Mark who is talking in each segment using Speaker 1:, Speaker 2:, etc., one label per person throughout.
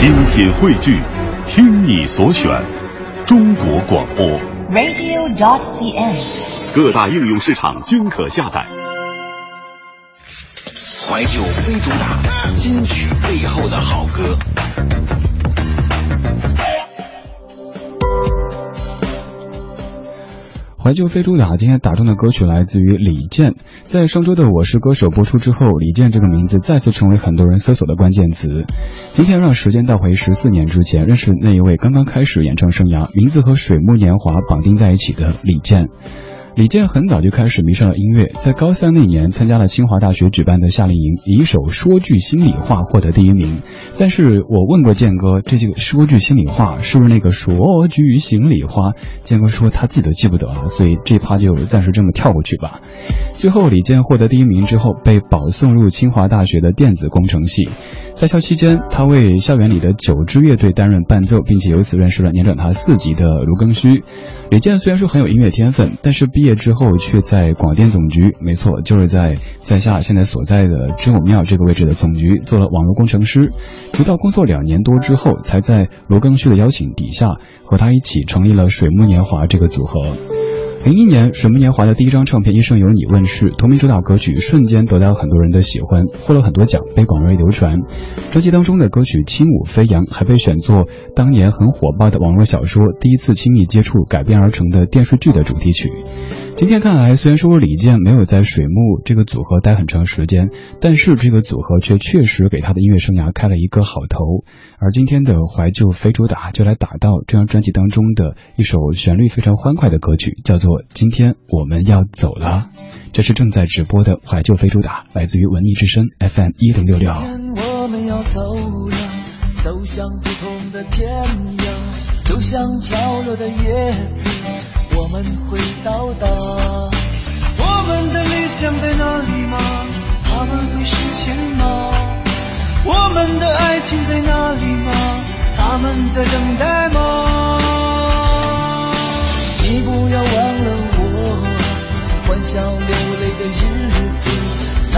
Speaker 1: 精品汇聚，听你所选，中国广播。
Speaker 2: radio.cn。
Speaker 1: 各大应用市场均可下载。
Speaker 3: 怀旧非主打，金曲背后的好歌。
Speaker 4: 怀旧非主打，今天打中的歌曲来自于李健。在上周的《我是歌手》播出之后，李健这个名字再次成为很多人搜索的关键词。今天让时间倒回十四年之前，认识那一位刚刚开始演唱生涯，名字和《水木年华》绑定在一起的李健。李健很早就开始迷上了音乐，在高三那年参加了清华大学举办的夏令营，以一首《说句心里话》获得第一名。但是我问过健哥，这句“说句心里话”是不是那个“说句心里话”？健哥说他自己都记不得了，所以这趴就暂时这么跳过去吧。最后，李健获得第一名之后，被保送入清华大学的电子工程系。在校期间，他为校园里的九支乐队担任伴奏，并且由此认识了年长他四级的卢庚戌。李健虽然说很有音乐天分，但是毕业之后却在广电总局，没错，就是在在下现在所在的真武庙这个位置的总局做了网络工程师。直到工作两年多之后，才在卢庚戌的邀请底下，和他一起成立了水木年华这个组合。零一年，水木年华的第一张唱片《一生有你》问世，同名主打歌曲瞬间得到很多人的喜欢，获了很多奖，被广为流传。专辑当中的歌曲《轻舞飞扬》还被选作当年很火爆的网络小说《第一次亲密接触》改编而成的电视剧的主题曲。今天看来，虽然说李健没有在水木这个组合待很长时间，但是这个组合却确实给他的音乐生涯开了一个好头。而今天的怀旧非主打就来打到这张专辑当中的一首旋律非常欢快的歌曲，叫做《今天我们要走了》。这是正在直播的怀旧非主打，来自于文艺之声 FM 一零六六。
Speaker 5: 我们要走了，走向不同的天涯，就像飘落的叶子，我们回到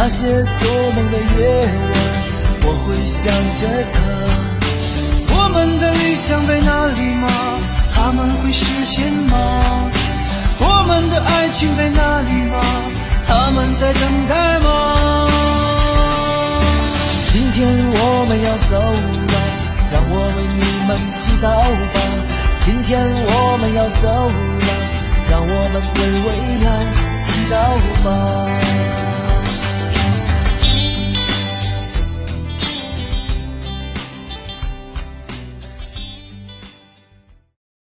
Speaker 5: 那些做梦的夜晚，我会想着他。我们的理想在哪里吗？他们会实现吗？我们的爱情在哪里吗？他们在等待吗？今天我们要走了，让我为你们祈祷吧。今天我们要走了，让我们为未来。